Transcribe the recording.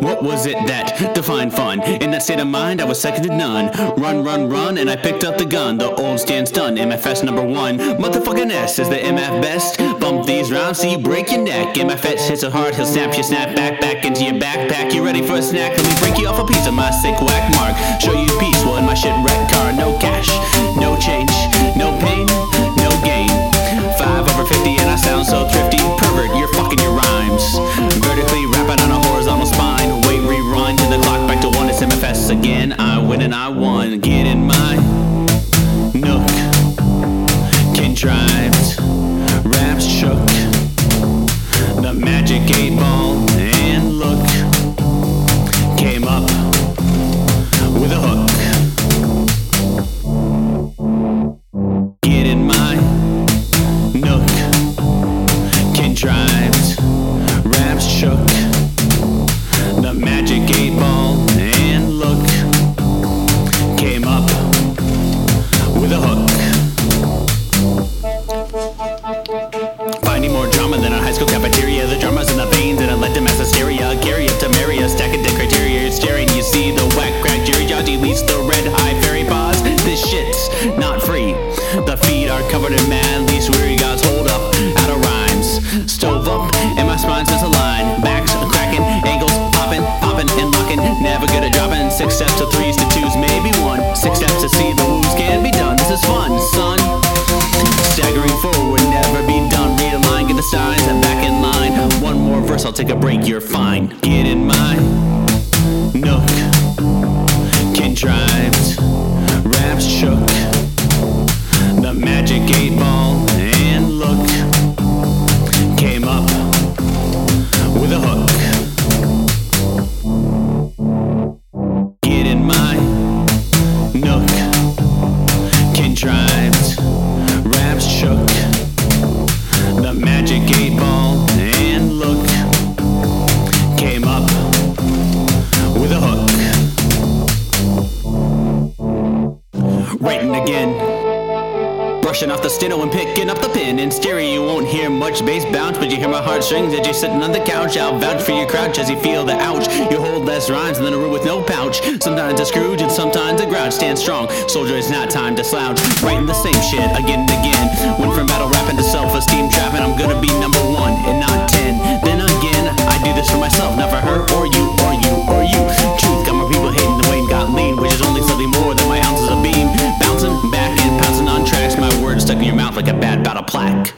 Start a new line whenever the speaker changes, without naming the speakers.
What was it that defined fun? In that state of mind, I was second to none. Run, run, run, and I picked up the gun. The old stands done. MFS number one. Motherfucking S is the MF best. Bump these rounds so you break your neck. MFS hits so hard, he'll snap your snap back, back into your backpack. You ready for a snack? Let me break you off a piece of my sick whack mark. Show you peace, well, in my shit wreck I. Get in my nook. can Raps take a break, you're fine. Get in my nook. Contrived, raps shook. The magic eight ball and look Writing again. Brushing off the steno and picking up the pen. In stereo, you won't hear much bass bounce, but you hear my heartstrings as you're sitting on the couch. I'll vouch for your crouch as you feel the ouch. You hold less rhymes than a root with no pouch. Sometimes a Scrooge and sometimes a grouch. Stand strong, soldier, it's not time to slouch. Writing the same shit again and again. Went from battle rapping to self esteem trapping. I'm gonna be plaque.